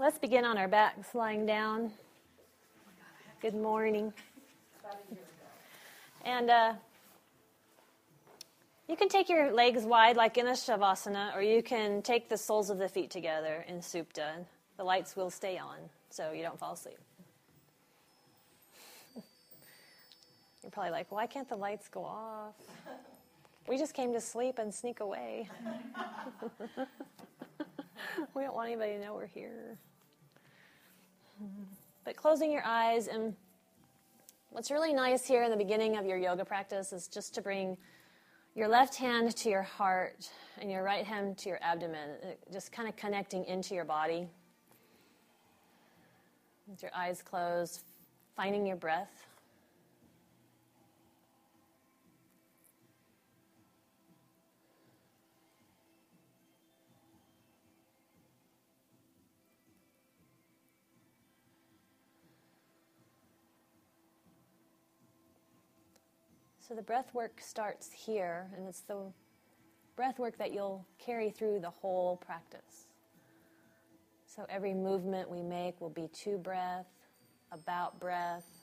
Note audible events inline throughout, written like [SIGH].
Let's begin on our backs, lying down. Good morning. And uh, you can take your legs wide like in a Shavasana, or you can take the soles of the feet together in Supta. The lights will stay on so you don't fall asleep. [LAUGHS] You're probably like, why can't the lights go off? We just came to sleep and sneak away. [LAUGHS] we don't want anybody to know we're here. But closing your eyes, and what's really nice here in the beginning of your yoga practice is just to bring your left hand to your heart and your right hand to your abdomen, uh, just kind of connecting into your body. With your eyes closed, finding your breath. So the breath work starts here, and it's the breath work that you'll carry through the whole practice. So every movement we make will be to breath, about breath,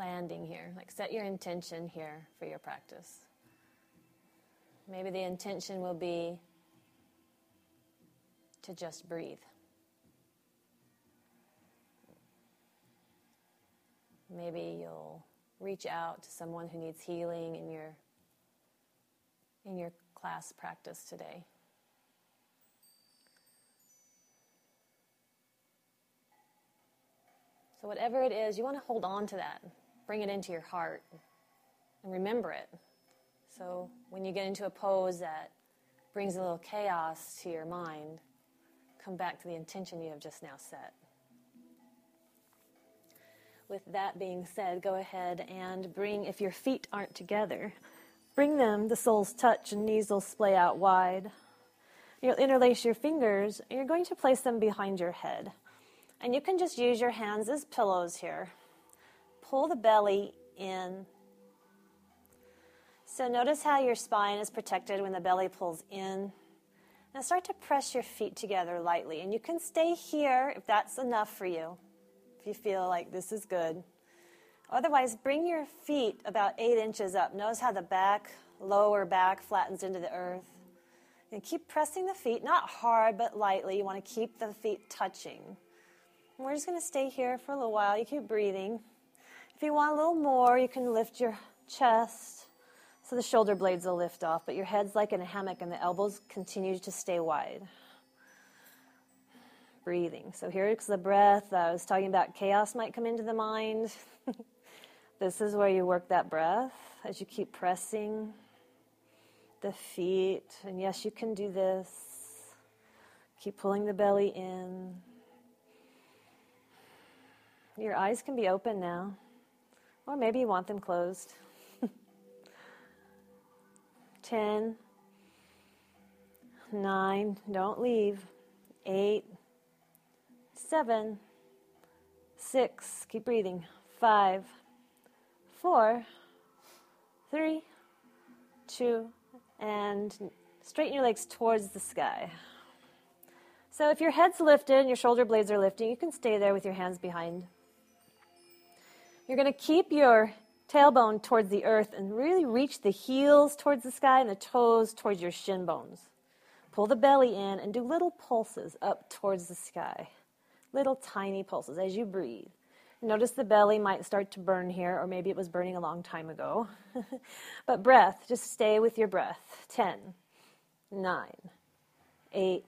landing here. Like set your intention here for your practice. Maybe the intention will be to just breathe. Maybe you'll reach out to someone who needs healing in your in your class practice today. So whatever it is, you want to hold on to that bring it into your heart and remember it. So when you get into a pose that brings a little chaos to your mind, come back to the intention you have just now set. With that being said, go ahead and bring, if your feet aren't together, bring them, the soles touch and knees will splay out wide. You'll interlace your fingers and you're going to place them behind your head. And you can just use your hands as pillows here pull the belly in. So notice how your spine is protected when the belly pulls in. Now start to press your feet together lightly. And you can stay here if that's enough for you, if you feel like this is good. Otherwise, bring your feet about eight inches up. Notice how the back, lower back, flattens into the earth. And keep pressing the feet, not hard, but lightly. You want to keep the feet touching. And we're just going to stay here for a little while. You keep breathing. If you want a little more, you can lift your chest so the shoulder blades will lift off, but your head's like in a hammock and the elbows continue to stay wide. Breathing. So here's the breath. I was talking about chaos might come into the mind. [LAUGHS] this is where you work that breath as you keep pressing the feet. And yes, you can do this. Keep pulling the belly in. Your eyes can be open now. Or maybe you want them closed. [LAUGHS] 10, 9, don't leave. 8, 7, 6, keep breathing. 5, 4, 3, 2, and straighten your legs towards the sky. So if your head's lifted and your shoulder blades are lifting, you can stay there with your hands behind you're going to keep your tailbone towards the earth and really reach the heels towards the sky and the toes towards your shin bones. Pull the belly in and do little pulses up towards the sky. Little tiny pulses as you breathe. Notice the belly might start to burn here, or maybe it was burning a long time ago. [LAUGHS] but breath, just stay with your breath. 10, 9, 8,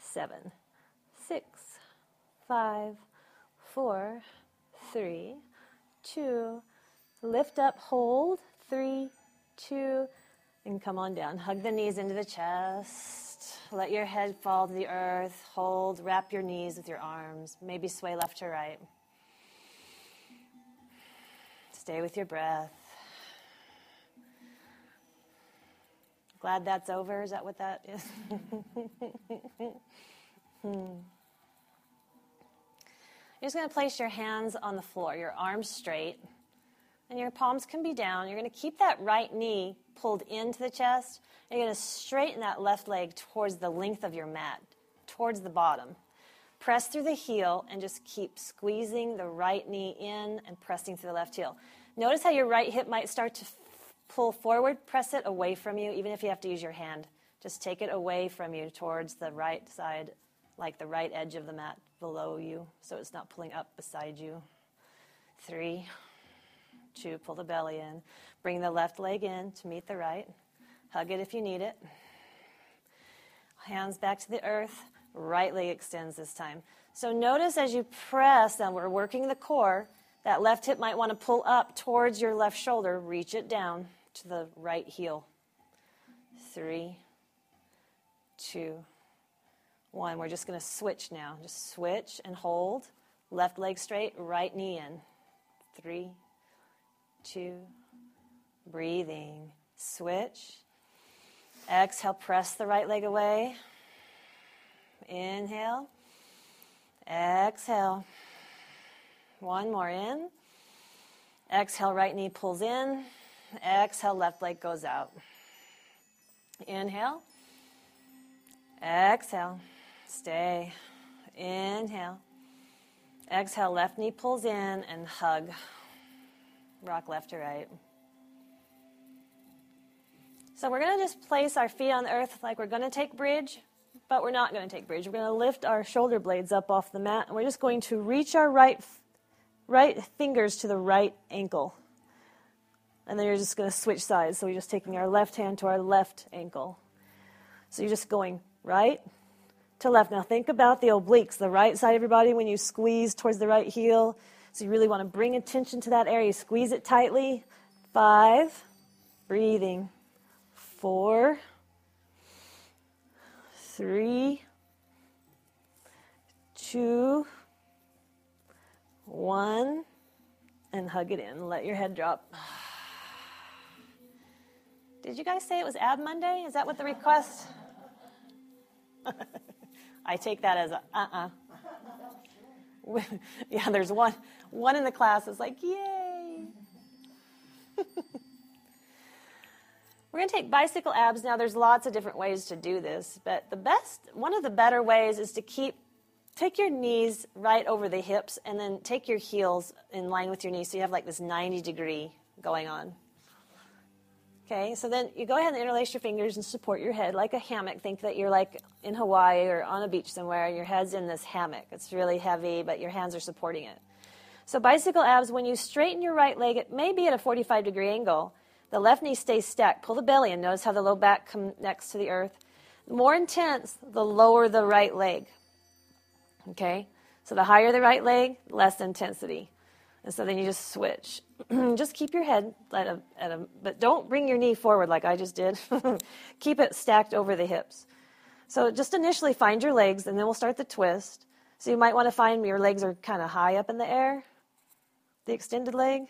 7, 6, 5, 4, 3, two, lift up, hold, three, two, and come on down. Hug the knees into the chest. Let your head fall to the earth. Hold, wrap your knees with your arms. Maybe sway left to right. Stay with your breath. Glad that's over? Is that what that is? [LAUGHS] hmm. You're just going to place your hands on the floor, your arms straight, and your palms can be down. You're going to keep that right knee pulled into the chest. And you're going to straighten that left leg towards the length of your mat, towards the bottom. Press through the heel and just keep squeezing the right knee in and pressing through the left heel. Notice how your right hip might start to pull forward. Press it away from you, even if you have to use your hand. Just take it away from you towards the right side, like the right edge of the mat below you, so it's not pulling up beside you. Three, two, pull the belly in. Bring the left leg in to meet the right. Hug it if you need it. Hands back to the earth. Right leg extends this time. So notice as you press, and we're working the core, that left hip might want to pull up towards your left shoulder. Reach it down to the right heel. Three, two, one. We're just going to switch now. Just switch and hold. Left leg straight, right knee in. Three, two, breathing. Switch. Exhale, press the right leg away. Inhale. Exhale. One more in. Exhale, right knee pulls in. Exhale, left leg goes out. Inhale. Exhale. Stay. Inhale. Exhale, left knee pulls in and hug. Rock left to right. So we're going to just place our feet on the earth like we're going to take bridge, but we're not going to take bridge. We're going to lift our shoulder blades up off the mat, and we're just going to reach our right, right fingers to the right ankle. And then you're just going to switch sides. So we're just taking our left hand to our left ankle. So you're just going right to left. Now think about the obliques, the right side of your body when you squeeze towards the right heel. So you really want to bring attention to that area. Squeeze it tightly. Five. Breathing. Four. Three. Two. One. And hug it in. Let your head drop. [SIGHS] Did you guys say it was Ab Monday? Is that what the request? [LAUGHS] I take that as a uh uh yeah, there's one one in the class that's like, yay. [LAUGHS] We're going to take bicycle abs now. There's lots of different ways to do this, but the best, one of the better ways is to keep, take your knees right over the hips and then take your heels in line with your knees so you have like this 90 degree going on. Okay, so then you go ahead and interlace your fingers and support your head like a hammock. Think that you're like in Hawaii or on a beach somewhere and your head's in this hammock. It's really heavy, but your hands are supporting it. So, bicycle abs, when you straighten your right leg, it may be at a 45 degree angle. The left knee stays stacked. Pull the belly in. Notice how the low back connects to the earth. The more intense, the lower the right leg. Okay? So, the higher the right leg, less intensity. And so then you just switch. [CLEARS THROAT] just keep your head at a, at a, but don't bring your knee forward like I just did. [LAUGHS] keep it stacked over the hips. So just initially find your legs, and then we'll start the twist. So you might want to find your legs are kind of high up in the air, the extended leg,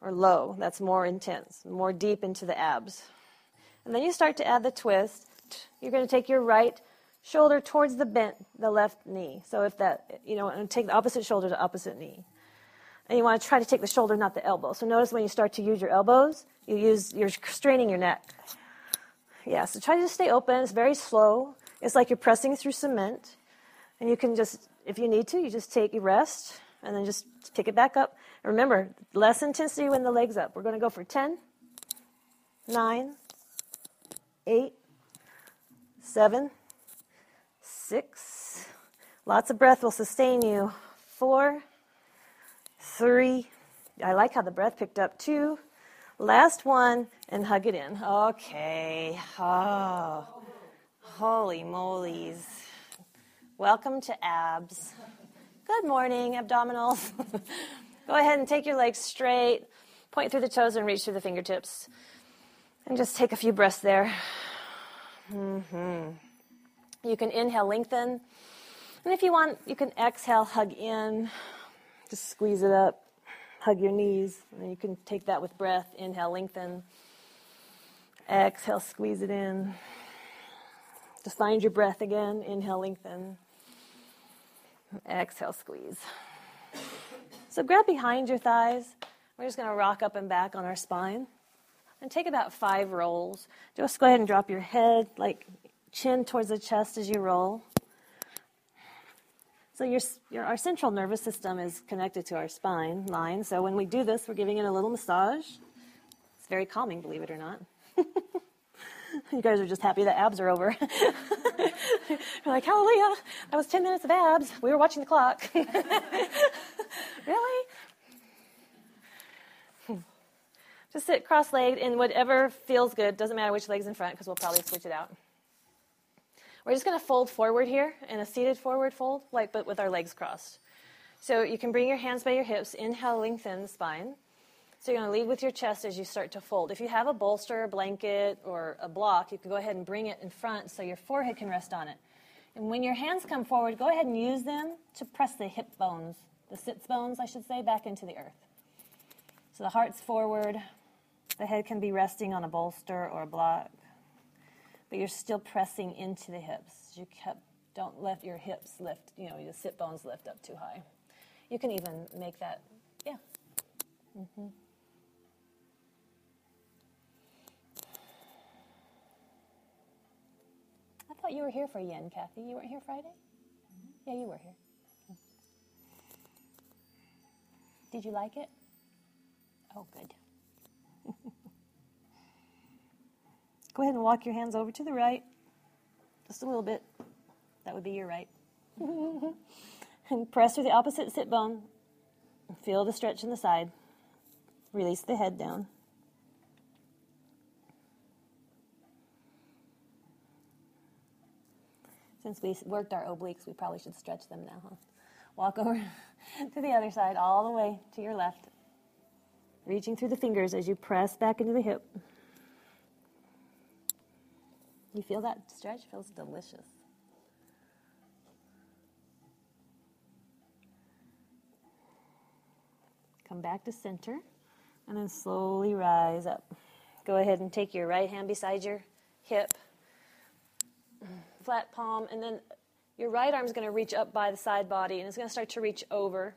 or low. That's more intense, more deep into the abs. And then you start to add the twist. You're going to take your right shoulder towards the bent, the left knee. So if that, you know, and take the opposite shoulder to opposite knee. And you want to try to take the shoulder, not the elbow. So notice when you start to use your elbows, you use, you're straining your neck. Yeah, so try to just stay open. It's very slow. It's like you're pressing through cement. And you can just, if you need to, you just take, you rest, and then just pick it back up. And remember, less intensity when the leg's up. We're going to go for 10, 9, 8, 7, 6. Lots of breath will sustain you. 4, three. I like how the breath picked up. Two. Last one, and hug it in. Okay. Oh, holy molies. Welcome to abs. Good morning, abdominals. [LAUGHS] Go ahead and take your legs straight, point through the toes, and reach through the fingertips. And just take a few breaths there. Mm-hmm. You can inhale, lengthen. And if you want, you can exhale, hug in. Just squeeze it up, hug your knees, and you can take that with breath. Inhale, lengthen. Exhale, squeeze it in. Just find your breath again. Inhale, lengthen. Exhale, squeeze. So grab behind your thighs. We're just going to rock up and back on our spine. And take about five rolls. Just go ahead and drop your head, like chin towards the chest as you roll. So your, your, our central nervous system is connected to our spine line. So when we do this, we're giving it a little massage. It's very calming, believe it or not. [LAUGHS] you guys are just happy that abs are over. [LAUGHS] you're like, hallelujah, that was 10 minutes of abs. We were watching the clock. [LAUGHS] really? Just sit cross legged in whatever feels good. Doesn't matter which leg's in front because we'll probably switch it out. We're just going to fold forward here in a seated forward fold, like but with our legs crossed. So you can bring your hands by your hips, inhale, lengthen the spine. So you're going to lead with your chest as you start to fold. If you have a bolster, a blanket, or a block, you can go ahead and bring it in front so your forehead can rest on it. And when your hands come forward, go ahead and use them to press the hip bones, the sits bones, I should say, back into the earth. So the heart's forward, the head can be resting on a bolster or a block but you're still pressing into the hips. You kept, don't let your hips lift, you know, your sit bones lift up too high. You can even make that, yeah. Mm-hmm. I thought you were here for Yin, Kathy. You weren't here Friday? Mm-hmm. Yeah, you were here. Did you like it? Oh, good. Go ahead and walk your hands over to the right, just a little bit. That would be your right. [LAUGHS] and press through the opposite sit bone. Feel the stretch in the side. Release the head down. Since we worked our obliques, we probably should stretch them now, huh? Walk over [LAUGHS] to the other side, all the way to your left. Reaching through the fingers as you press back into the hip. You feel that stretch? Feels delicious. Come back to center and then slowly rise up. Go ahead and take your right hand beside your hip, flat palm, and then your right arm is going to reach up by the side body and it's going to start to reach over.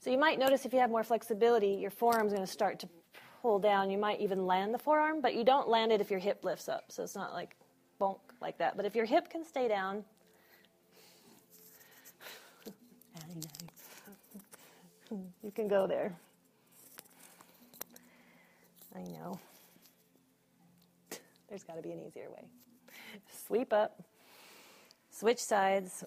So you might notice if you have more flexibility, your forearm is going to start to pull down. You might even land the forearm, but you don't land it if your hip lifts up. So it's not like bonk like that. But if your hip can stay down, you can go there. I know. There's got to be an easier way. Sweep up, switch sides.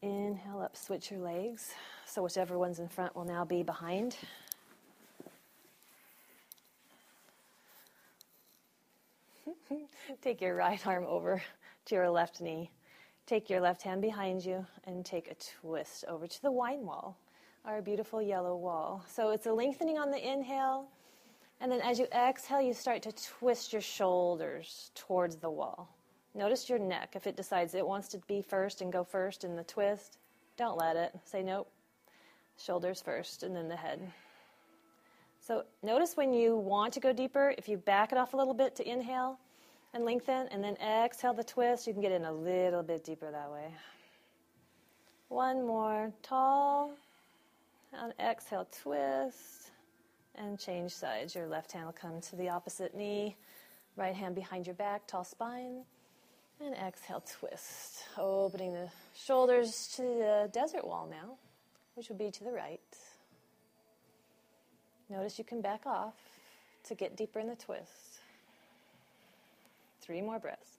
Inhale up, switch your legs. So whichever one's in front will now be behind. [LAUGHS] take your right arm over to your left knee. Take your left hand behind you and take a twist over to the wine wall, our beautiful yellow wall. So it's a lengthening on the inhale. And then as you exhale, you start to twist your shoulders towards the wall. Notice your neck. If it decides it wants to be first and go first in the twist, don't let it. Say nope. Shoulders first and then the head. So notice when you want to go deeper, if you back it off a little bit to inhale and lengthen, and then exhale the twist, you can get in a little bit deeper that way. One more. Tall. And exhale, twist. And change sides. Your left hand will come to the opposite knee. Right hand behind your back, tall spine. And exhale, twist. Opening the shoulders to the desert wall now, which would be to the right. Notice you can back off to get deeper in the twist. Three more breaths.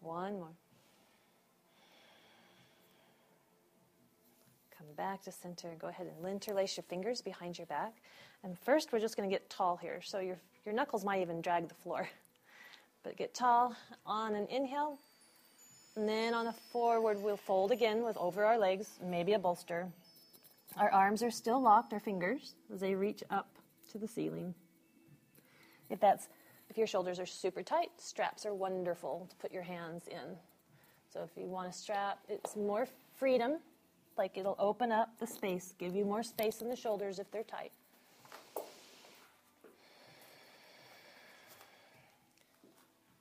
One more. Come back to center. Go ahead and interlace your fingers behind your back. And first, we're just going to get tall here. So your, your knuckles might even drag the floor. But get tall on an inhale. And then on a forward, we'll fold again with over our legs, maybe a bolster. Our arms are still locked, our fingers, as they reach up to the ceiling. If that's if your shoulders are super tight, straps are wonderful to put your hands in. So if you want a strap, it's more freedom, like it'll open up the space, give you more space in the shoulders if they're tight.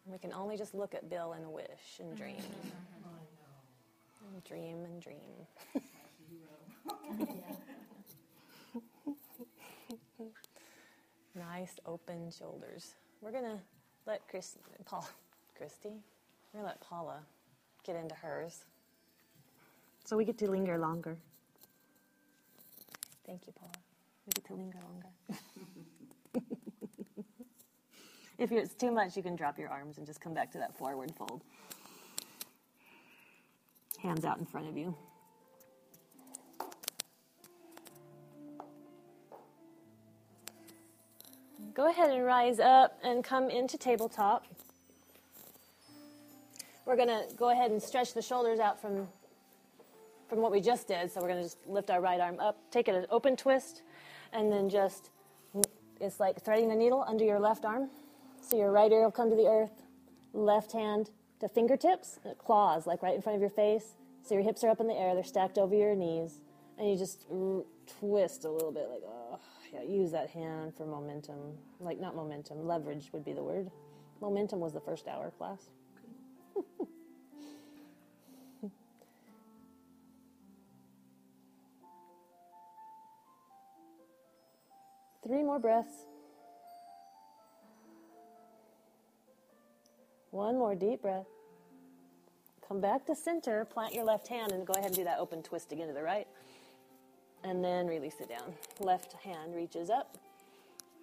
We can only just look at Bill and wish and mm-hmm. dream. and dream and [LAUGHS] dream. nice open shoulders. We're gonna let Chris, Paul, Christy, we're gonna let Paula get into hers. So we get to linger longer. Thank you, Paula. We get to linger longer. [LAUGHS] if it's too much, you can drop your arms and just come back to that forward fold. Hands out in front of you. Go ahead and rise up and come into tabletop. We're going to go ahead and stretch the shoulders out from, from what we just did. So we're going to just lift our right arm up, take it an open twist, and then just, it's like threading the needle under your left arm. So your right ear will come to the earth, left hand to fingertips, claws, like right in front of your face. So your hips are up in the air, they're stacked over your knees, and you just r- twist a little bit, like, oh. Yeah, use that hand for momentum. Like, not momentum, leverage would be the word. Momentum was the first hour class. [LAUGHS] Three more breaths. One more deep breath. Come back to center, plant your left hand, and go ahead and do that open twist again to the right and then release it down. Left hand reaches up,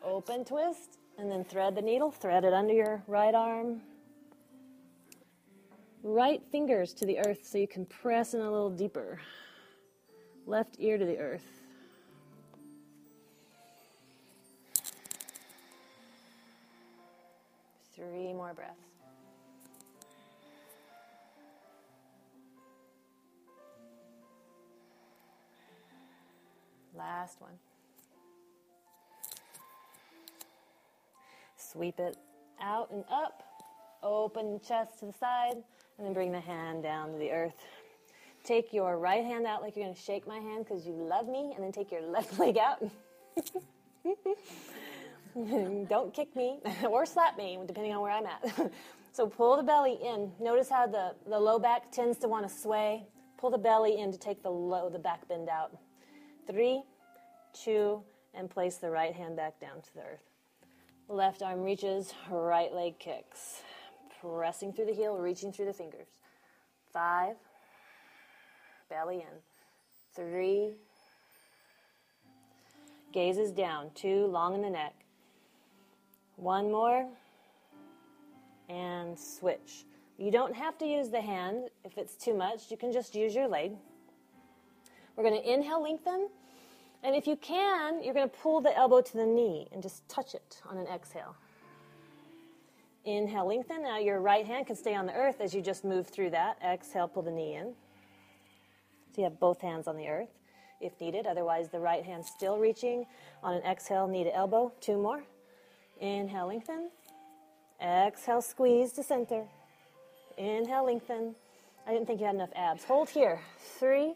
open twist, and then thread the needle, thread it under your right arm. Right fingers to the earth so you can press in a little deeper. Left ear to the earth. Three more breaths. Last one. Sweep it out and up. Open chest to the side, and then bring the hand down to the earth. Take your right hand out like you're going to shake my hand because you love me, and then take your left [LAUGHS] leg out. [LAUGHS] Don't kick me [LAUGHS] or slap me, depending on where I'm at. so pull the belly in. Notice how the, the low back tends to want to sway. Pull the belly in to take the low, the back bend out. Three, two, and place the right hand back down to the earth. Left arm reaches, right leg kicks. Pressing through the heel, reaching through the fingers. Five, belly in. Three, gazes down. Two, long in the neck. One more, and switch. You don't have to use the hand if it's too much. You can just use your leg. We're going to inhale, lengthen. And if you can, you're going to pull the elbow to the knee and just touch it on an exhale. Inhale, lengthen. Now your right hand can stay on the earth as you just move through that. Exhale, pull the knee in. So you have both hands on the earth if needed. Otherwise, the right hand still reaching on an exhale, knee to elbow. Two more. Inhale, lengthen. Exhale, squeeze to center. Inhale, lengthen. I didn't think you had enough abs. Hold here. Three,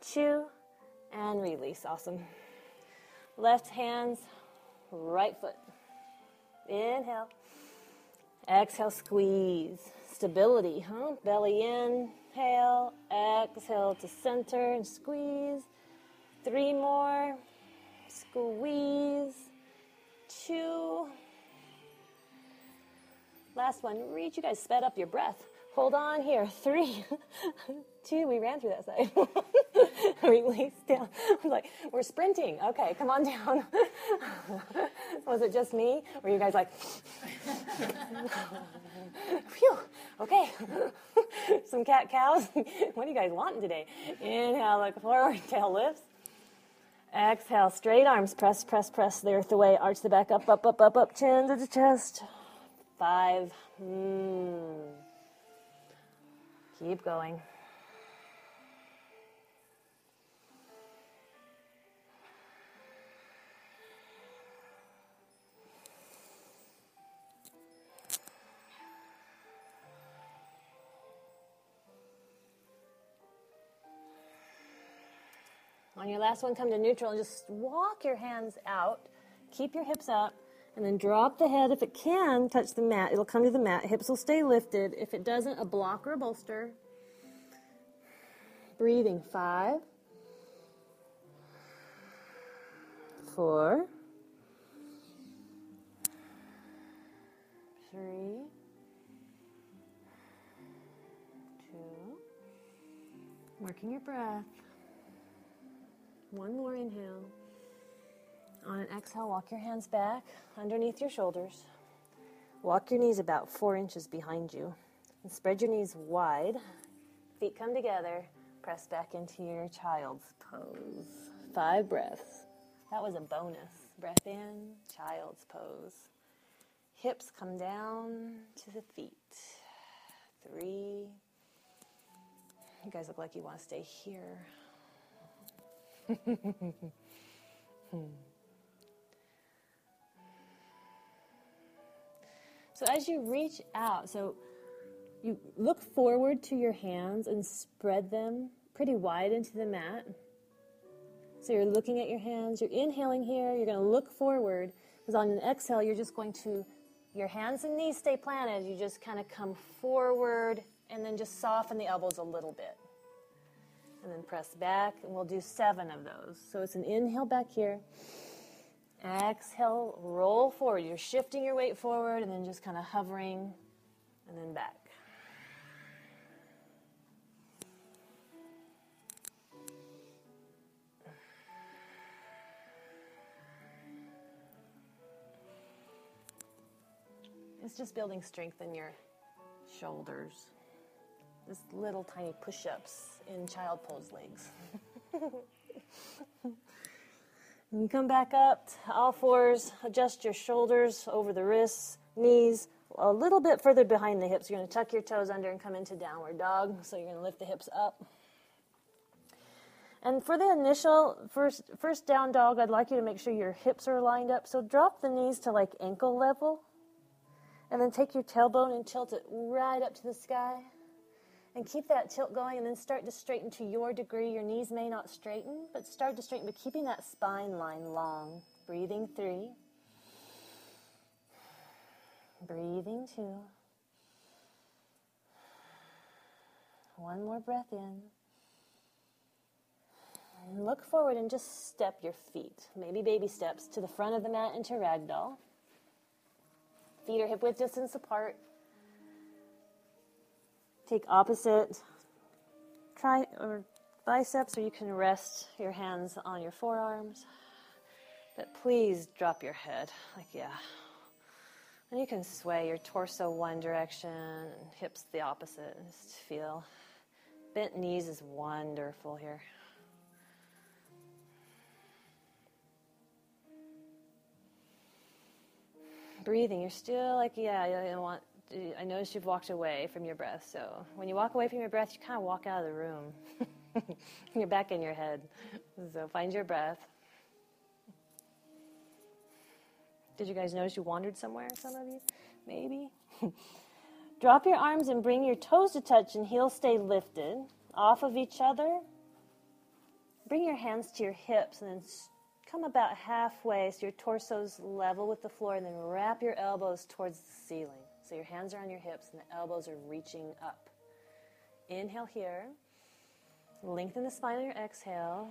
two, and release. Awesome. Left hands, right foot. Inhale. Exhale, squeeze. Stability, huh? Belly in. inhale, exhale to center and squeeze. Three more. Squeeze. Last one. Reach. You guys sped up your breath. Hold on here. Three, [LAUGHS] two. We ran through that side. [LAUGHS] Release down. I was like, we're sprinting. Okay, come on down. [LAUGHS] was it just me? Were you guys like, phew, okay. Some cat cows. what are you guys wanting today? Inhale, look forward, tail lifts. Exhale, straight arms, press, press, press the earth away. Arch the back up, up, up, up, up, chin to the chest five. Mm. Keep going. On your last one, come to neutral and just walk your hands out. Keep your hips up and then drop the head. If it can touch the mat, it'll come to the mat. Hips will stay lifted. If it doesn't, a block or a bolster. Breathing five, four, three, two. Working your breath. One more inhale. On an exhale, walk your hands back underneath your shoulders. Walk your knees about four inches behind you. And spread your knees wide. Feet come together. Press back into your child's pose. Five breaths. That was a bonus. Breath in, child's pose. Hips come down to the feet. Three. You guys look like you want to stay here. [LAUGHS] hmm. So as you reach out, so you look forward to your hands and spread them pretty wide into the mat. So you're looking at your hands, you're inhaling here, you're going to look forward, because on an exhale, you're just going to, your hands and knees stay planted, you just kind of come forward and then just soften the elbows a little bit. And then press back, and we'll do seven of those. So it's an inhale back here. Exhale, roll forward. You're shifting your weight forward and then just kind of hovering and then back. It's just building strength in your shoulders. Just little tiny push ups in child pose legs. [LAUGHS] And you come back up, all fours, adjust your shoulders over the wrists, knees, a little bit further behind the hips. You're going to tuck your toes under and come into downward dog. So you're going to lift the hips up. And for the initial first first down dog, I'd like you to make sure your hips are lined up. So drop the knees to like ankle level. And then take your tailbone and tilt it right up to the sky. And keep that tilt going and then start to straighten to your degree. Your knees may not straighten, but start to straighten, but keeping that spine line long. Breathing three. Breathing two. One more breath in. And look forward and just step your feet, maybe baby steps, to the front of the mat into ragdoll. Feet are hip width distance apart. Take opposite try or biceps, or you can rest your hands on your forearms. But please drop your head, like yeah. And you can sway your torso one direction and hips the opposite. Just feel. Bent knees is wonderful here. Breathing, you're still like, yeah, you don't want I noticed you've walked away from your breath. So when you walk away from your breath, you kind of walk out of the room. [LAUGHS] you're back in your head. So find your breath. Did you guys notice you wandered somewhere, some of you? Maybe. [LAUGHS] Drop your arms and bring your toes to touch and heels stay lifted off of each other. Bring your hands to your hips and then come about halfway so your torso's level with the floor and then wrap your elbows towards the ceiling. So your hands are on your hips and the elbows are reaching up. Inhale here. Lengthen the spine on your exhale.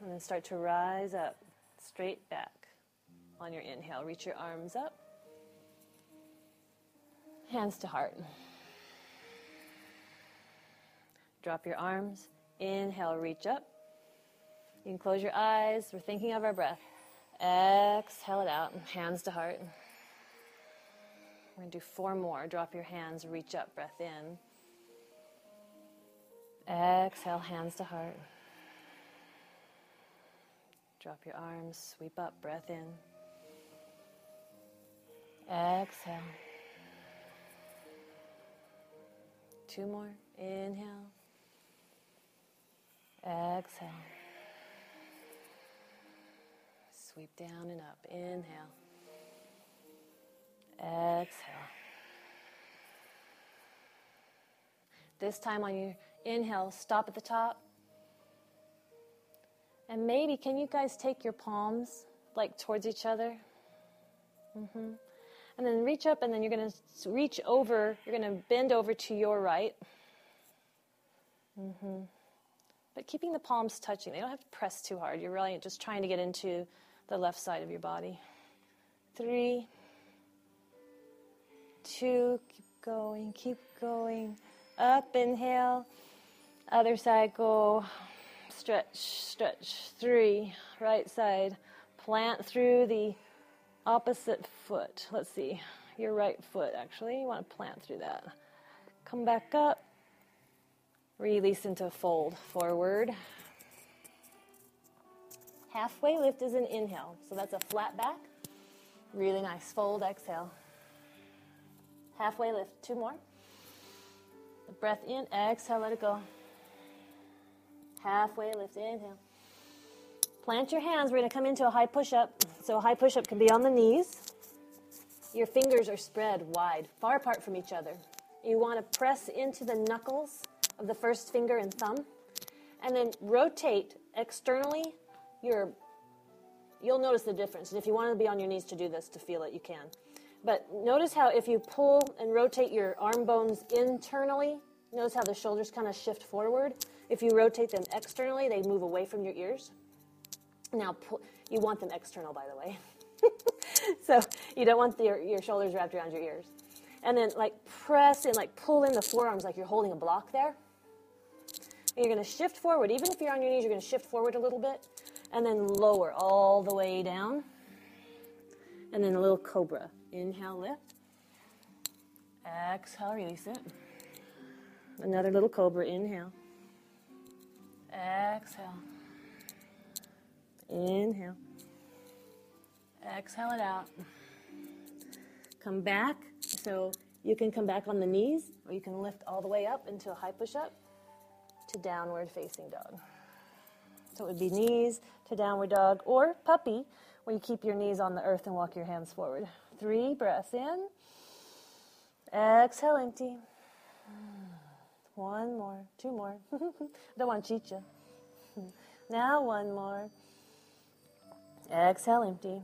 And then start to rise up, straight back on your inhale. Reach your arms up. Hands to heart. Drop your arms. Inhale, reach up. You can close your eyes. We're thinking of our breath. Exhale it out. Hands to heart. We're going to do four more. Drop your hands, reach up, breath in. Exhale, hands to heart. Drop your arms, sweep up, breath in. Exhale. Two more. Inhale. Exhale. Sweep down and up. Inhale. Exhale. This time on your inhale, stop at the top. And maybe, can you guys take your palms like towards each other? Mm-hmm. And then reach up, and then you're going to reach over, you're going to bend over to your right. Mm-hmm. But keeping the palms touching, they don't have to press too hard. You're really just trying to get into the left side of your body. Three, two, keep going, keep going. Up, inhale. Other side, go. Stretch, stretch. Three, right side. Plant through the opposite foot. Let's see, your right foot actually. You want to plant through that. Come back up. Release into fold forward. Halfway lift is an inhale. So that's a flat back. Really nice. Fold, exhale. Halfway lift. Two more. The breath in, exhale, let it go. Halfway lift, inhale. Plant your hands. We're going to come into a high push up. So, a high push up can be on the knees. Your fingers are spread wide, far apart from each other. You want to press into the knuckles of the first finger and thumb, and then rotate externally your. You'll notice the difference. And if you want to be on your knees to do this, to feel it, you can. But notice how if you pull and rotate your arm bones internally, notice how the shoulders kind of shift forward. If you rotate them externally, they move away from your ears. Now, you want them external, by the way. [LAUGHS] so you don't want the, your shoulders wrapped around your ears. And then, like, press and, like, pull in the forearms like you're holding a block there. And you're to shift forward. Even if you're on your knees, you're to shift forward a little bit. And then lower all the way down. And then a little cobra. Inhale, lift. Exhale, release it. Another little cobra. Inhale. Exhale. Inhale. Exhale it out. Come back. So you can come back on the knees, or you can lift all the way up into a high push up to downward facing dog. So it would be knees to downward dog, or puppy, where you keep your knees on the earth and walk your hands forward. Three breaths in. Exhale, empty. One more, two more. [LAUGHS] Don't want to cheat you. Now one more. Exhale, empty.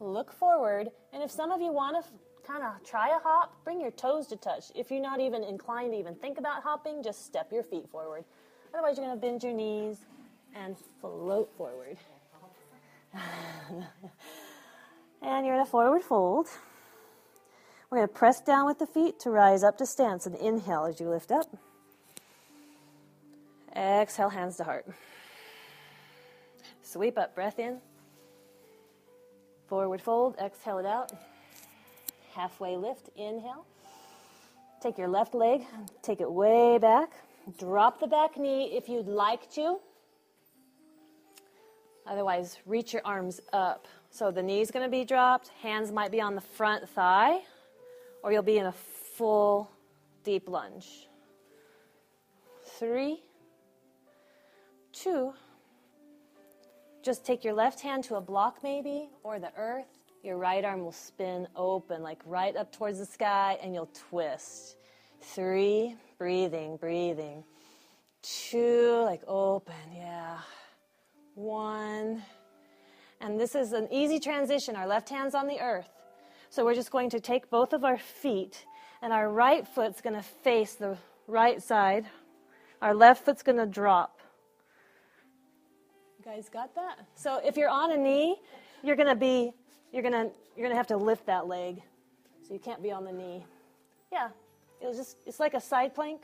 Look forward, and if some of you want to kind of try a hop, bring your toes to touch. If you're not even inclined to even think about hopping, just step your feet forward. Otherwise, you're going to bend your knees and float forward. [LAUGHS] and you're in a forward fold. We're going to press down with the feet to rise up to stance and inhale as you lift up. Exhale, hands to heart. Sweep up, breath in. Forward fold, exhale it out. Halfway lift, inhale. Take your left leg, take it way back. Drop the back knee if you'd like to. Otherwise, reach your arms up. So the knee's going to be dropped, hands might be on the front thigh, or you'll be in a full deep lunge. Three, two, just take your left hand to a block, maybe, or the earth. Your right arm will spin open, like right up towards the sky, and you'll twist. Three, breathing, breathing. Two, like open, yeah. One. And this is an easy transition. Our left hand's on the earth. So we're just going to take both of our feet, and our right foot's going to face the right side. Our left foot's going to drop You guys got that? So if you're on a knee, you're going to be you're going to you're going to have to lift that leg. So you can't be on the knee. Yeah. It was just it's like a side plank.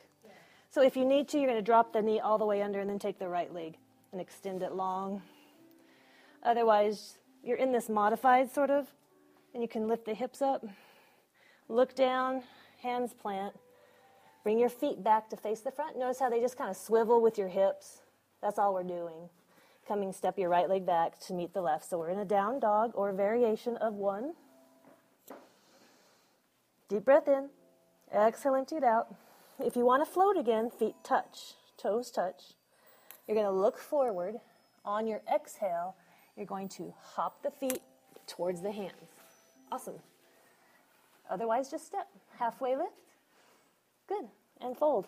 So if you need to, you're going to drop the knee all the way under and then take the right leg and extend it long. Otherwise, you're in this modified sort of, and you can lift the hips up. Look down, hands plant. Bring your feet back to face the front. Notice how they just kind of swivel with your hips. That's all we're doing. Coming, step your right leg back to meet the left. So we're in a down dog or variation of one. Deep breath in. Exhale, empty it out. If you want to float again, feet touch, toes touch. You're going to look forward. On your exhale, you're going to hop the feet towards the hands. Awesome. Otherwise, just step. Halfway lift. Good. And fold.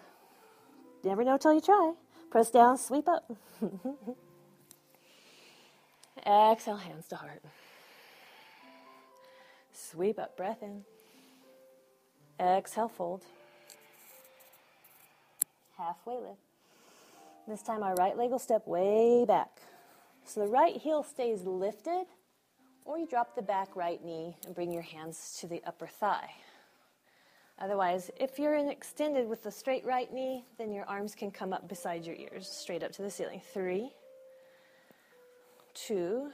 Never know till you try. Press down, sweep up. [LAUGHS] Exhale, hands to heart. Sweep up, breath in. Exhale, fold. Halfway lift. This time our right leg will step way back. So the right heel stays lifted, or you drop the back right knee and bring your hands to the upper thigh. Otherwise, if you're extended with the straight right knee, then your arms can come up beside your ears, straight up to the ceiling. Three, two,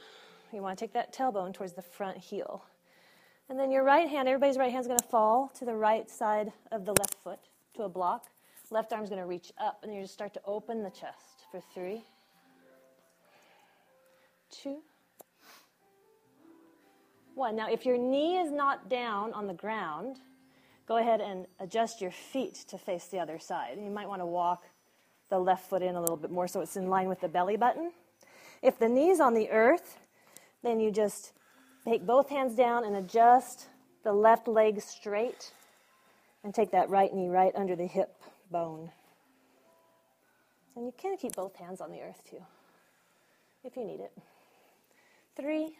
you want to take that tailbone towards the front heel. And then your right hand, everybody's right hand is going to fall to the right side of the left foot to a block. Left arm's going to reach up, and you just start to open the chest for three, two, one. Now, if your knee is not down on the ground, go ahead and adjust your feet to face the other side. You might want to walk the left foot in a little bit more so it's in line with the belly button. If the knee's on the earth, then you just take both hands down and adjust the left leg straight and take that right knee right under the hip bone. And you can keep both hands on the earth too, if you need it. Three,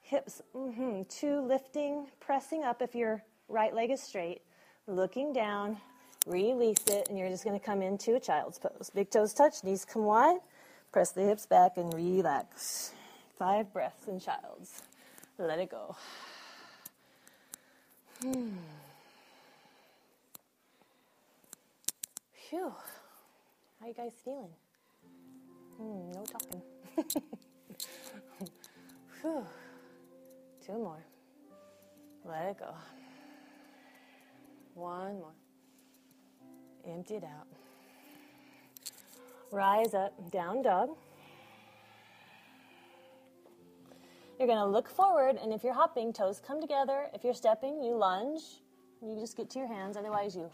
hips, mm-hmm. two, lifting, pressing up if your right leg is straight, looking down, release it, and you're just going to come into a child's pose. Big toes touch, knees come wide, press the hips back, and relax. Five breaths in child's. Let it go. Hmm. Phew. How you guys feeling? Hmm, no talking. [LAUGHS] Phew. Two more. Let it go. One more. Empty it out. Rise up, down dog. You're going to look forward, and if you're hopping, toes come together. If you're stepping, you lunge. You just get to your hands, otherwise, you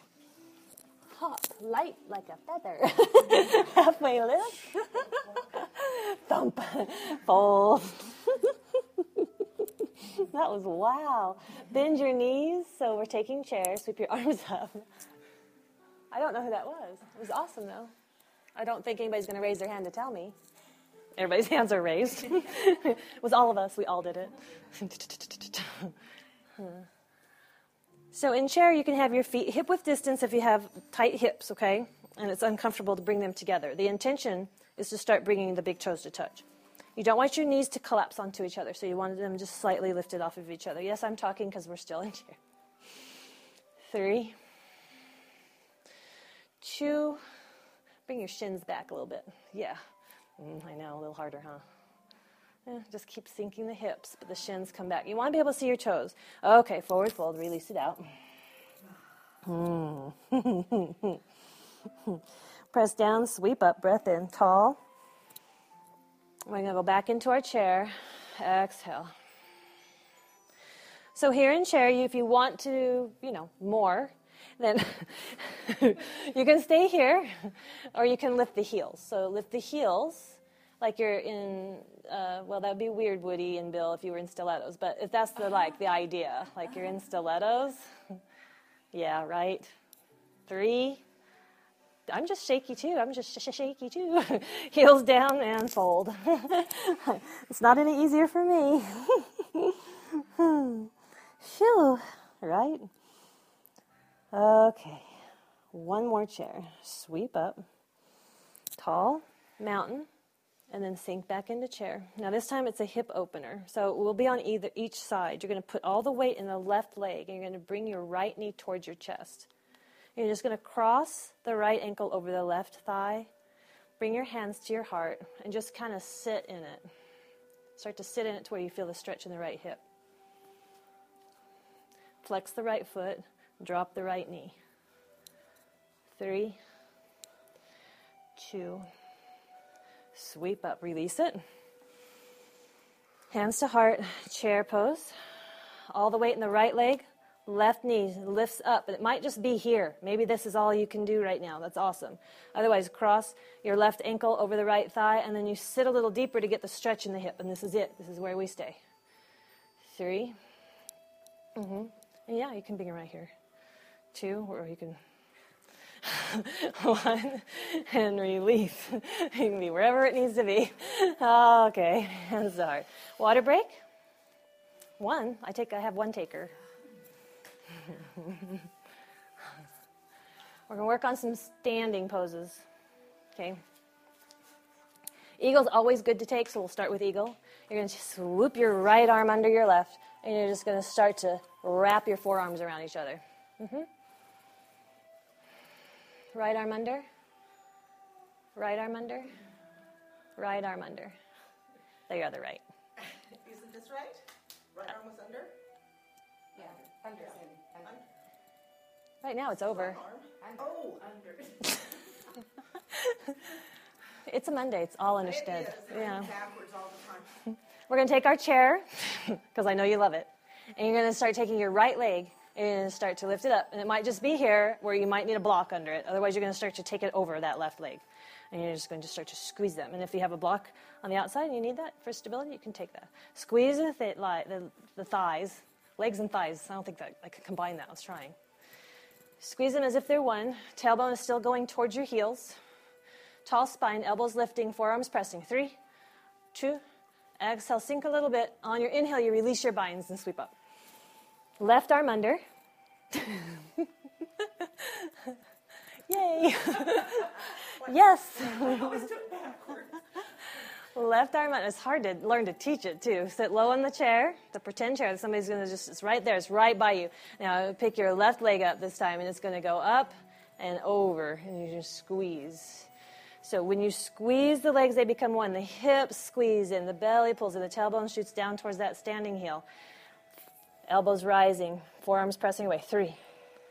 hop light like a feather. [LAUGHS] Halfway lift. [LAUGHS] Thump. Fold. [LAUGHS] [LAUGHS] that was wow. Bend your knees. So we're taking chairs. Sweep your [LAUGHS] arms up. I don't know who that was. It was awesome, though. I don't think anybody's going to raise their hand to tell me. Everybody's [LAUGHS] hands are raised. it was all of us. We all did it. Hmm. so in chair, you can have your feet hip width distance if you have tight hips, okay? And it's uncomfortable to bring them together. The intention is to start bringing the big toes to touch. You don't want your knees to collapse onto each other, so you want them just slightly lifted off of each other. Yes, I'm talking because we're still in [LAUGHS] here. Three, two, bring your shins back a little bit. Yeah. Mm, I know, a little harder, huh? Yeah, just keep sinking the hips, but the shins come back. You want to be able to see your toes. Okay, forward fold, release it out. [LAUGHS] Press down, sweep up, breath in, tall. We're going to go back into our chair. Exhale. So here in chair, if you want to, you know, more, then [LAUGHS] you can stay here or you can lift the heels. So lift the heels like you're in, uh, well, that would be weird, Woody and Bill, if you were in stilettos. But if that's the, like, the idea, like you're in stilettos, [LAUGHS] yeah, right? Three. I'm just shaky too. I'm just sh- shaky too. [LAUGHS] Heels down and fold. [LAUGHS] it's not any easier for me. [LAUGHS] Phew, right? Okay, one more chair. Sweep up, tall, mountain, and then sink back into chair. Now this time it's a hip opener. So we'll be on either each side. You're going to put all the weight in the left leg and you're going to bring your right knee towards your chest. You're just going to cross the right ankle over the left thigh. Bring your hands to your heart and just kind of sit in it. Start to sit in it to where you feel the stretch in the right hip. Flex the right foot Drop the right knee. Three, two, sweep up, release it. Hands to heart, chair pose. All the weight in the right leg, left knee lifts up. It might just be here. Maybe this is all you can do right now. That's awesome. Otherwise, cross your left ankle over the right thigh, and then you sit a little deeper to get the stretch in the hip. And this is it. This is where we stay. 3 Mm-hmm. Yeah, you can it right here two, or you can. [LAUGHS] One, and release. [LAUGHS] you can be wherever it needs to be. Okay, hands are. Water break? One. I take. I have one taker. [LAUGHS] We're going to work on some standing poses. Okay. Eagle's always good to take, so we'll start with eagle. You're going to swoop your right arm under your left, and you're just going to start to wrap your forearms around each other. Mm-hmm. Right arm under. Right arm under. Right arm under. There you are, the other right. Isn't this right? Right arm was under? Yeah, under, under. Right now it's over. Oh, under. It's a Monday. It's all understood. Yeah. All. [LAUGHS] We're going to take our chair, [LAUGHS] because I know you love it, and you're going to start taking your right leg and you're going to start to lift it up. And it might just be here where you might need a block under it. Otherwise, you're going to start to take it over that left leg. And you're just going to start to squeeze them. And if you have a block on the outside and you need that for stability, you can take that. Squeeze the, th- the, the thighs, legs and thighs. I don't think that I could combine that. I was trying. Squeeze them as if they're one. Tailbone is still going towards your heels. Tall spine, elbows lifting, forearms pressing. Three, two, exhale, sink a little bit. On your inhale, you release your binds and sweep up. Left arm under. [LAUGHS] Yay! [LAUGHS] yes! Always do it backwards. Left arm. It's hard to learn to teach it too. Sit low in the chair, the pretend chair. Somebody's going to just, it's right there, it's right by you. Now pick your left leg up this time, and it's to go up and over, and you just squeeze. So when you squeeze the legs, they become one. The hips squeeze in, the belly pulls in, the tailbone shoots down towards that standing heel. Elbows rising, forearms pressing away. Three.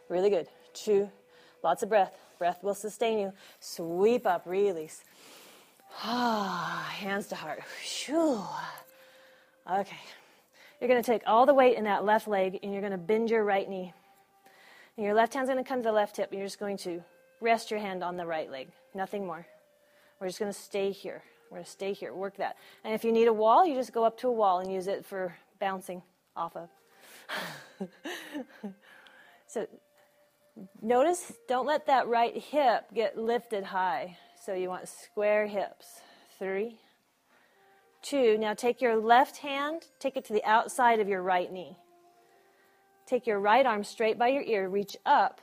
Really good. Two. Lots of breath. Breath will sustain you. Sweep up, release. Ah, hands to heart. Phew. Okay. You're going to take all the weight in that left leg and you're going to bend your right knee. And your left hand's going to come to the left hip. And you're just going to rest your hand on the right leg. Nothing more. We're just going to stay here. We're going to stay here. Work that. And if you need a wall, you just go up to a wall and use it for bouncing off of. [LAUGHS] so notice, don't let that right hip get lifted high. So you want square hips. Three, two. Now take your left hand, take it to the outside of your right knee. Take your right arm straight by your ear, reach up,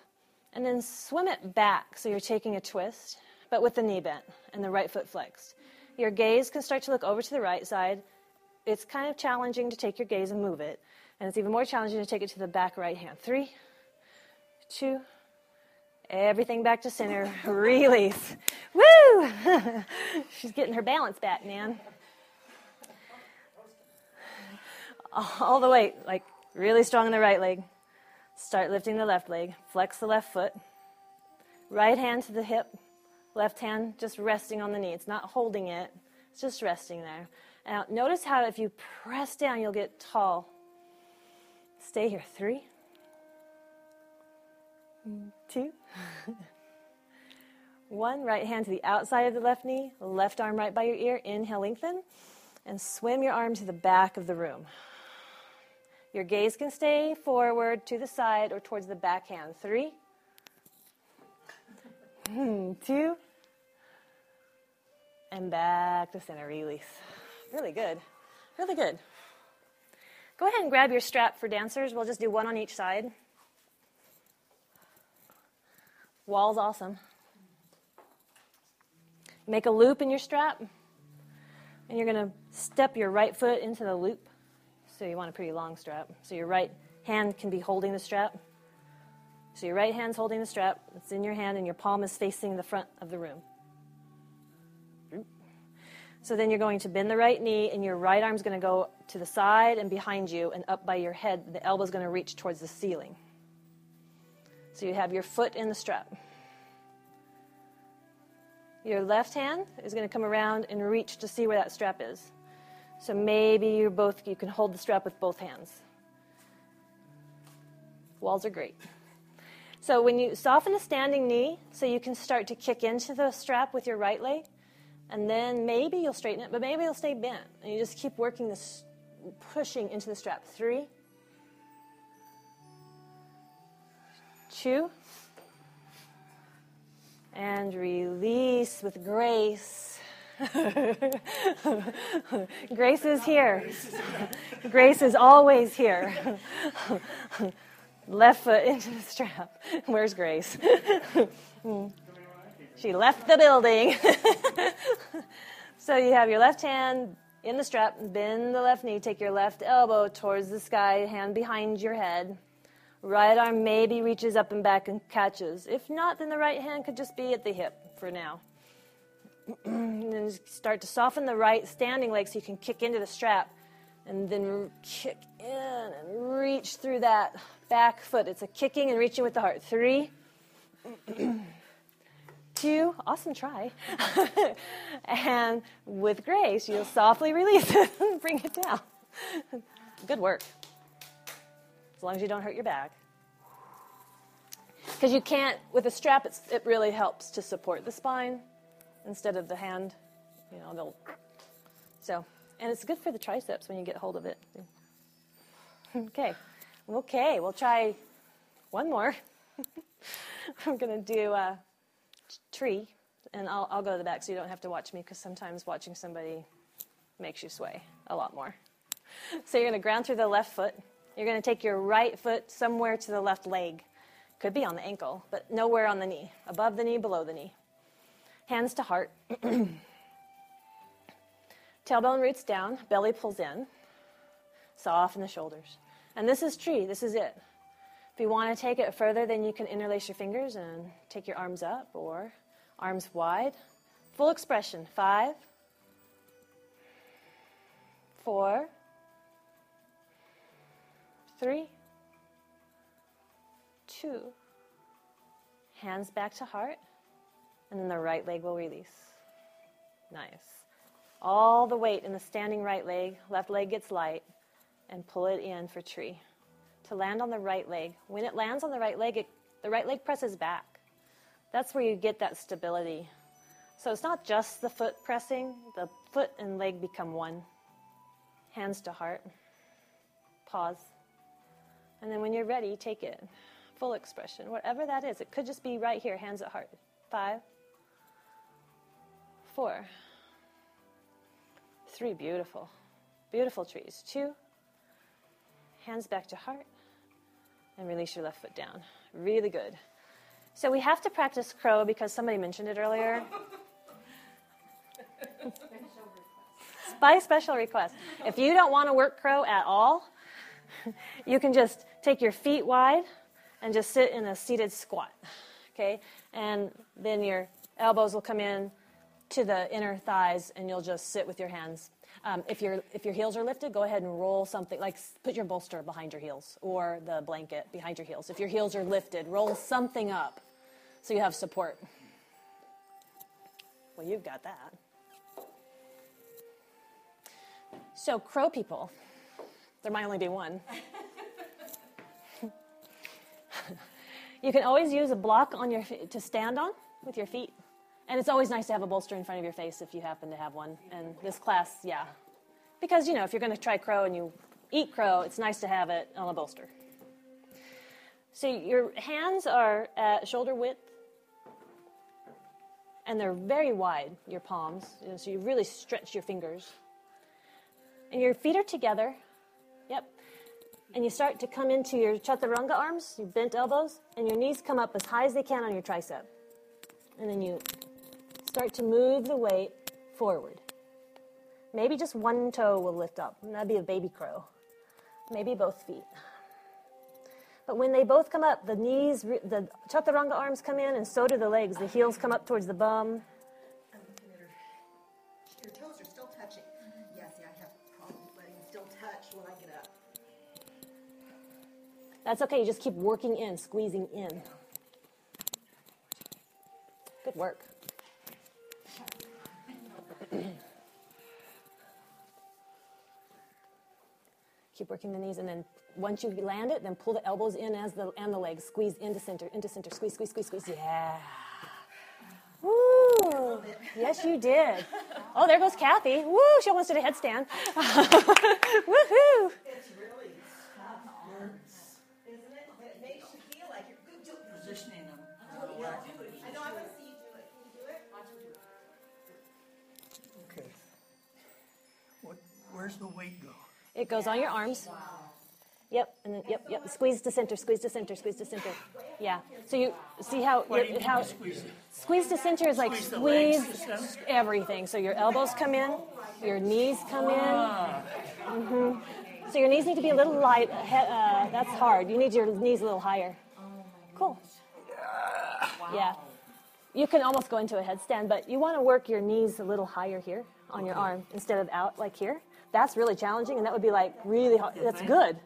and then swim it back. So you're taking a twist, but with the knee bent and the right foot flexed. Your gaze can start to look over to the right side. It's kind of challenging to take your gaze and move it. And it's even more challenging to take it to the back right hand. Three, two, everything back to center. [LAUGHS] Release. Woo! [LAUGHS] She's getting her balance back, man. All the way, like really strong in the right leg. Start lifting the left leg. Flex the left foot. Right hand to the hip. Left hand just resting on the knee. It's not holding it, it's just resting there. Now, notice how if you press down, you'll get tall. Stay here. Three, two, one. Right hand to the outside of the left knee, left arm right by your ear. Inhale, lengthen, and swim your arm to the back of the room. Your gaze can stay forward, to the side, or towards the back hand. Three, hmm, two, and back to center. Release. Really good. Really good. Go ahead and grab your strap for dancers. We'll just do one on each side. Wall's awesome. Make a loop in your strap, and you're going to step your right foot into the loop. So you want a pretty long strap. So your right hand can be holding the strap. So your right hand's holding the strap. It's in your hand, and your palm is facing the front of the room. So then you're going to bend the right knee, and your right arm's going to go to the side and behind you and up by your head. The elbow's going to reach towards the ceiling. So you have your foot in the strap. Your left hand is going to come around and reach to see where that strap is. So maybe you both you can hold the strap with both hands. Walls are great. So when you soften a standing knee, so you can start to kick into the strap with your right leg, and then maybe you'll straighten it, but maybe it'll stay bent. And you just keep working this, pushing into the strap. Three, two, And release with grace. [LAUGHS] grace is here. Grace is always here. [LAUGHS] Left foot into the strap. [LAUGHS] Where's Grace? she left the building. so you have your left hand in the strap, bend the left knee, take your left elbow towards the sky, hand behind your head. Right arm maybe reaches up and back and catches. If not, then the right hand could just be at the hip for now. [CLEARS THROAT] and then start to soften the right standing leg so you can kick into the strap. And then kick in and reach through that back foot. It's a kicking and reaching with the heart. Three, [CLEARS THROAT] two, awesome try. [LAUGHS] and with grace, you'll softly release it and [LAUGHS] bring it down. Good work as long as you don't hurt your back. Because you can't, with a strap, it really helps to support the spine instead of the hand. You know, they'll. So, and it's good for the triceps when you get hold of it. [LAUGHS] Okay, okay, we'll try one more. [LAUGHS] I'm going to do a tree, and I'll, I'll go to the back so you don't have to watch me because sometimes watching somebody makes you sway a lot more. [LAUGHS] So you're going to ground through the left foot. You're going to take your right foot somewhere to the left leg. Could be on the ankle, but nowhere on the knee. Above the knee, below the knee. Hands to heart. [CLEARS THROAT] Tailbone roots down, belly pulls in. Soften the shoulders. And this is tree, this is it. If you want to take it further, then you can interlace your fingers and take your arms up or arms wide. Full expression. Five, four, three, two. Hands back to heart, and then the right leg will release. Nice. All the weight in the standing right leg, left leg gets light, and pull it in for tree. To land on the right leg. When it lands on the right leg, it, the right leg presses back. That's where you get that stability. So it's not just the foot pressing, the foot and leg become one. Hands to heart. Pause. And then when you're ready, take it. Full expression, whatever that is. It could just be right here, hands at heart. Five, four, three, beautiful. Beautiful trees. Two, hands back to heart, and release your left foot down. Really good. So we have to practice crow because somebody mentioned it earlier. [LAUGHS] By special request. If you don't want to work crow at all, [LAUGHS] you can just take your feet wide and just sit in a seated squat. Okay? And then your elbows will come in to the inner thighs and you'll just sit with your hands. Um, if, your if your heels are lifted, go ahead and roll something, like put your bolster behind your heels or the blanket behind your heels. If your heels are lifted, roll something up so you have support. Well, you've got that. So, crow people, there might only be one. [LAUGHS] you can always use a block on your to stand on with your feet. And it's always nice to have a bolster in front of your face if you happen to have one. And this class, yeah. Because, you know, if you're going to try crow and you eat crow, it's nice to have it on a bolster. So your hands are at shoulder width, and they're very wide, your palms. So you really stretch your fingers. And your feet are together. And you start to come into your chaturanga arms, your bent elbows, and your knees come up as high as they can on your tricep. And then you start to move the weight forward. Maybe just one toe will lift up, and that'd be a baby crow. Maybe both feet. But when they both come up, the knees, the chaturanga arms come in, and so do the legs. The heels come up towards the bum. That's okay. You just keep working in, squeezing in. Good work. [CLEARS THROAT] Keep working the knees, and then once you land it, then pull the elbows in as the and the legs. Squeeze into center, into center. Squeeze, squeeze, squeeze, squeeze. Yeah. Woo! Yes, you did. Oh, there goes Kathy. Woo! She almost did a headstand. [LAUGHS] Woohoo! Weight go? It goes on your arms. Yep, and then yep, yep. Squeeze to center, squeeze to center, squeeze to center. Yeah. So you see how Why do you how squeeze it? squeeze to center is like Squeeze squeeze everything. So your elbows come in, your knees come in. Ah, So your knees need to be a little light. Uh, that's hard. You need your knees a little higher. Cool. Yeah. You can almost go into a headstand, but you want to work your knees a little higher here on your arm instead of out like here. That's really challenging, and that would be like really hard. That's good.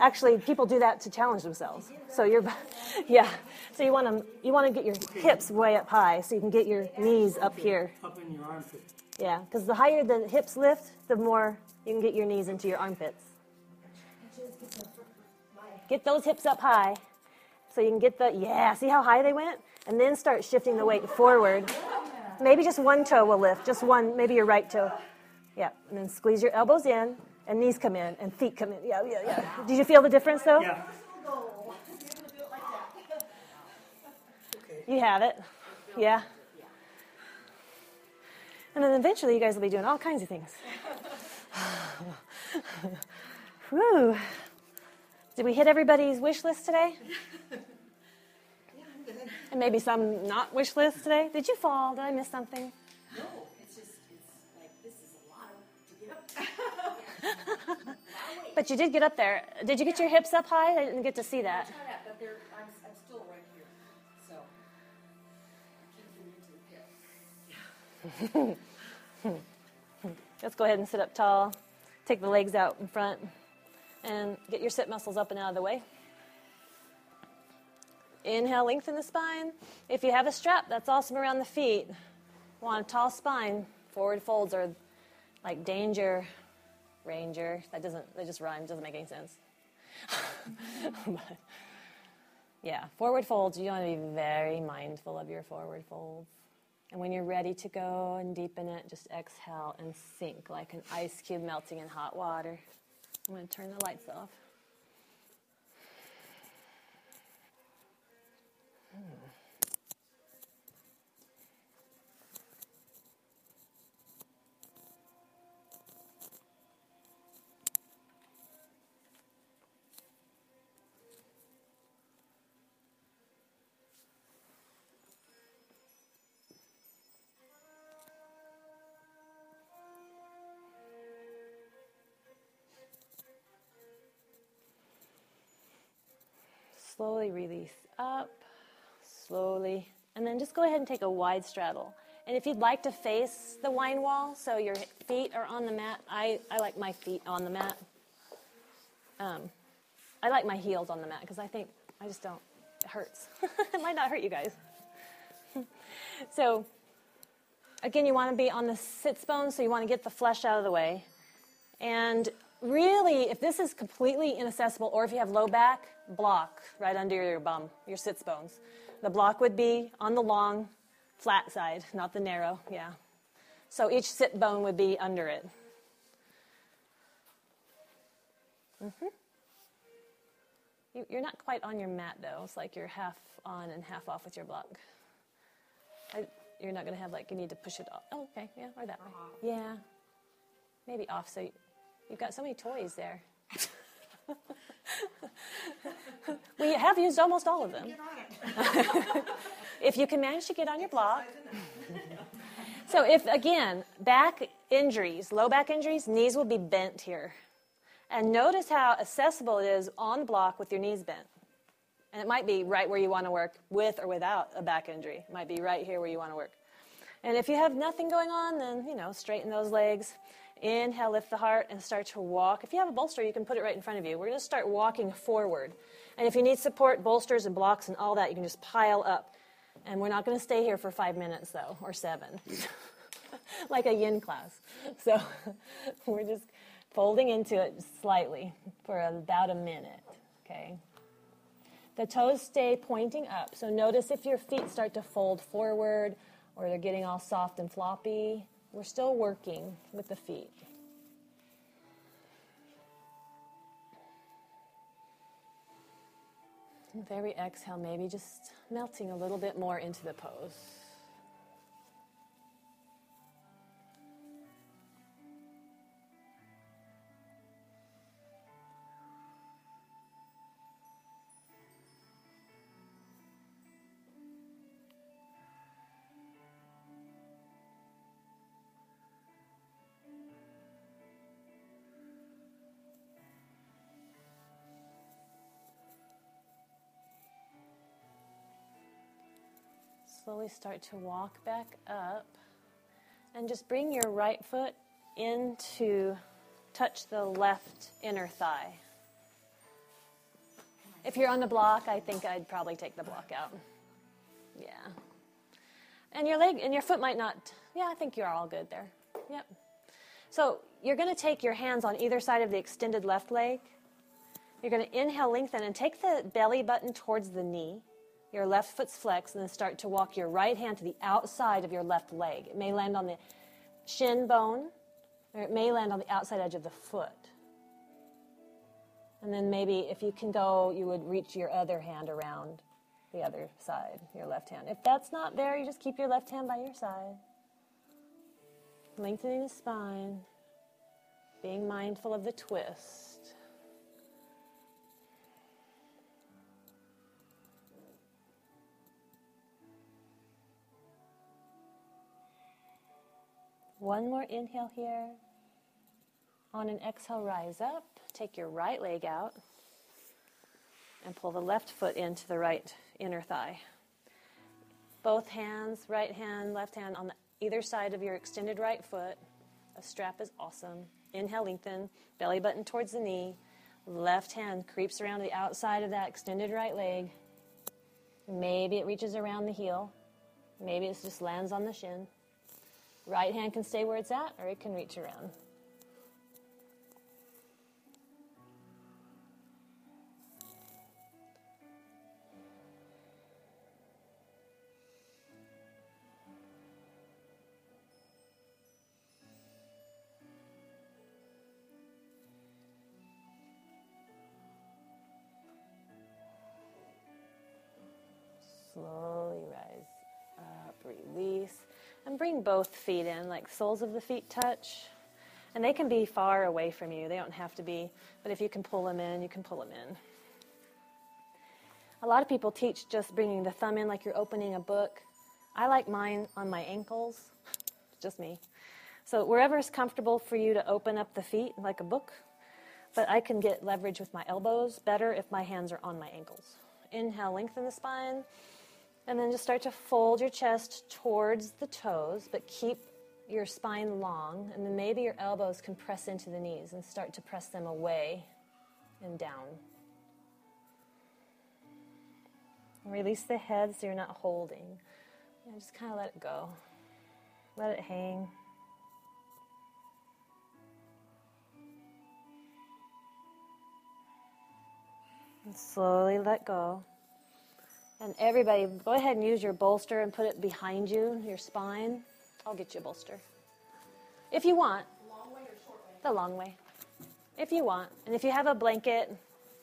Actually, people do that to challenge themselves. So you're, [LAUGHS] yeah. So you want to you want to get your hips way up high, so you can get your knees up here. up in your armpit. Yeah, because the higher the hips lift, the more you can get your knees into your armpits. Get those hips up high so you can get the, yeah, see how high they went? And then start shifting the weight forward. Maybe just one toe will lift, just one, maybe your right toe. Yeah, and then squeeze your elbows in and knees come in and feet come in. Yeah, yeah, yeah. Did you feel the difference though? Yeah. You have it. Yeah. And then eventually you guys will be doing all kinds of things. [SIGHS] Whew. Did we hit everybody's wish list today? [LAUGHS] Yeah, I'm good. And maybe some not wish list today? Did you fall? Did I miss something? No, [LAUGHS] But you did get up there. Did you get your hips up high? I didn't get to see that. Try that, but I'm, I'm still right here, so. Keep them into the pit. Let's go ahead and sit up tall. Take the legs out in front and get your sit muscles up and out of the way. Inhale, lengthen the spine. If you have a strap, that's awesome around the feet. Want a tall spine. Forward folds are like danger, ranger. That doesn't, that just rhymes, doesn't make any sense. [LAUGHS] but, yeah, forward folds, you want to be very mindful of your forward folds. And when you're ready to go and deepen it, just exhale and sink like an ice cube melting in hot water. I'm going to turn the lights off. Slowly release up, slowly, and then just go ahead and take a wide straddle. And if you'd like to face the wine wall, so your feet are on the mat, I, I like my feet on the mat. Um, I like my heels on the mat because I think I just don't, it hurts. [LAUGHS] it might not hurt you guys. [LAUGHS] so, again, you want to be on the sits bone, so you want to get the flesh out of the way. And really, if this is completely inaccessible, or if you have low back, block right under your bum, your sits bones. The block would be on the long, flat side, not the narrow, yeah. So each sit bone would be under it. Mm-hmm. You, you're not quite on your mat though. It's like you're half on and half off with your block. I, you're not going to have like you need to push it off. Oh, okay, yeah, or that way. Yeah, maybe off. So you, you've got so many toys there. [LAUGHS] [LAUGHS] we have used almost all of them. [LAUGHS] if you can manage to get on your block. [LAUGHS] so if again, back injuries, low back injuries, knees will be bent here. And notice how accessible it is on the block with your knees bent. And it might be right where you want to work with or without a back injury. It might be right here where you want to work. And if you have nothing going on, then, you know, straighten those legs. Inhale, lift the heart, and start to walk. If you have a bolster, you can put it right in front of you. We're going to start walking forward. And if you need support, bolsters and blocks and all that, you can just pile up. And we're not going to stay here for five minutes, though, or seven, [LAUGHS] like a yin class. So [LAUGHS] we're just folding into it slightly for about a minute, okay? The toes stay pointing up. So notice if your feet start to fold forward or they're getting all soft and floppy. We're still working with the feet. With every exhale, maybe just melting a little bit more into the pose. Slowly start to walk back up. And just bring your right foot in to touch the left inner thigh. If you're on the block, I think I'd probably take the block out. Yeah. And your leg and your foot might not. Yeah, I think you're all good there. Yep. So you're going to take your hands on either side of the extended left leg. You're going to inhale, lengthen, and take the belly button towards the knee. Your left foot's flexed, and then start to walk your right hand to the outside of your left leg. It may land on the shin bone, or it may land on the outside edge of the foot. And then maybe if you can go, you would reach your other hand around the other side, your left hand. If that's not there, you just keep your left hand by your side. Lengthening the spine, being mindful of the twist. One more inhale here. On an exhale, rise up. Take your right leg out and pull the left foot into the right inner thigh. Both hands, right hand, left hand, on the, either side of your extended right foot. A strap is awesome. Inhale, lengthen, belly button towards the knee. Left hand creeps around the outside of that extended right leg. Maybe it reaches around the heel. Maybe it just lands on the shin. Right hand can stay where it's at, or it can reach around. Bring both feet in, like soles of the feet touch. And they can be far away from you, they don't have to be, but if you can pull them in, you can pull them in. A lot of people teach just bringing the thumb in like you're opening a book. I like mine on my ankles, [LAUGHS] just me. So wherever is comfortable for you to open up the feet like a book, but I can get leverage with my elbows better if my hands are on my ankles. Inhale, lengthen the spine. And then just start to fold your chest towards the toes, but keep your spine long. And then maybe your elbows can press into the knees and start to press them away and down. Release the head so you're not holding. And just kind of let it go. Let it hang. And slowly let go. And everybody, go ahead and use your bolster and put it behind you, your spine. I'll get you a bolster. If you want. Long way or short way? The long way. If you want. And if you have a blanket,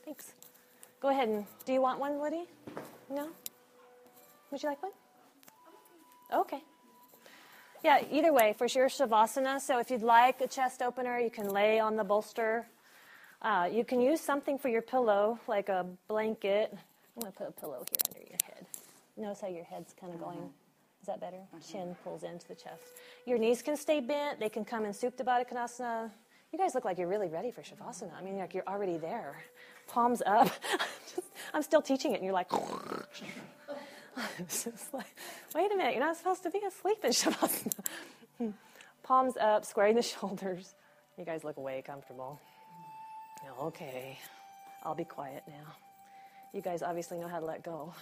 thanks. Go ahead and, do you want one, Woody? No? Would you like one? Okay. Yeah, either way, for sure, Shavasana. So if you'd like a chest opener, you can lay on the bolster. Uh, you can use something for your pillow, like a blanket. I'm going to put a pillow here under your head. Notice how your head's kind of going. Uh-huh. Is that better? Uh-huh. Chin pulls into the chest. Your knees can stay bent. They can come in Supta Baddha Konasana. You guys look like you're really ready for Shavasana. I mean, like you're already there. Palms up. [LAUGHS] Just, I'm still teaching it, and you're like, [LAUGHS] like, wait a minute, you're not supposed to be asleep in Shavasana. [LAUGHS] Palms up, squaring the shoulders. You guys look way comfortable. Okay, I'll be quiet now. You guys obviously know how to let go.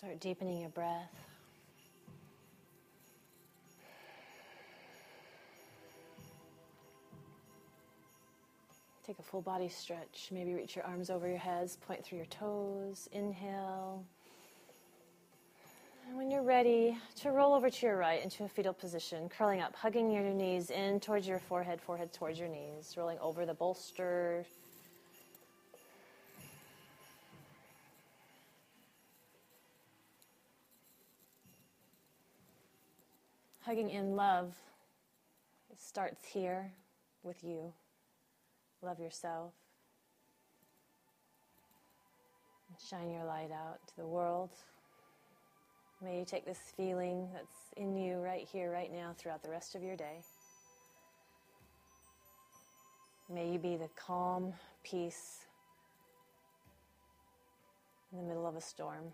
Start deepening your breath. Take a full body stretch. Maybe reach your arms over your heads, point through your toes. Inhale. And when you're ready, to roll over to your right into a fetal position, curling up, hugging your knees in towards your forehead, forehead towards your knees, rolling over the bolster. Hugging in love starts here with you. Love yourself. Shine your light out to the world. May you take this feeling that's in you right here, right now, throughout the rest of your day. May you be the calm peace in the middle of a storm.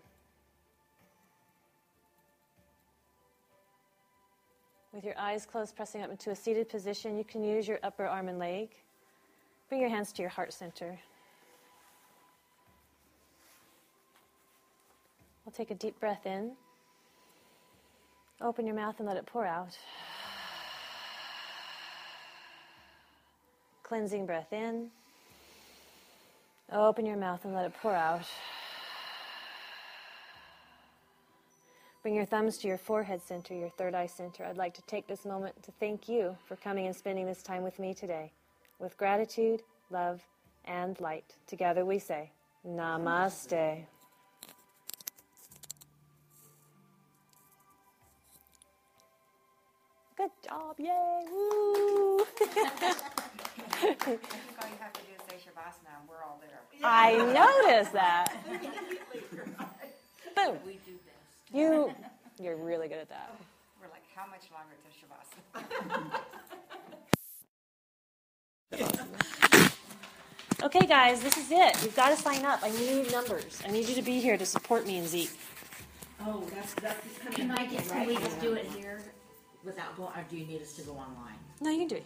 With your eyes closed, pressing up into a seated position, you can use your upper arm and leg. Bring your hands to your heart center. We'll take a deep breath in. Open your mouth and let it pour out. Cleansing breath in. Open your mouth and let it pour out. Bring your thumbs to your forehead center, your third eye center. I'd like to take this moment to thank you for coming and spending this time with me today. With gratitude, love, and light, together we say, Namaste. Good job, yay, woo! [LAUGHS] I all you have to do is say Shavasana and we're all there. I noticed that. [LAUGHS] Boom. We do best. You, [LAUGHS] you're really good at that. We're like, how much longer till Shavasana? [LAUGHS] Okay, guys, this is it. You've got to sign up. I need numbers. I need you to be here to support me and Zeke. Oh, that's, that's just coming. Can I up, just, right? can we just do it here without going, or do you need us to go online? No, you can do it.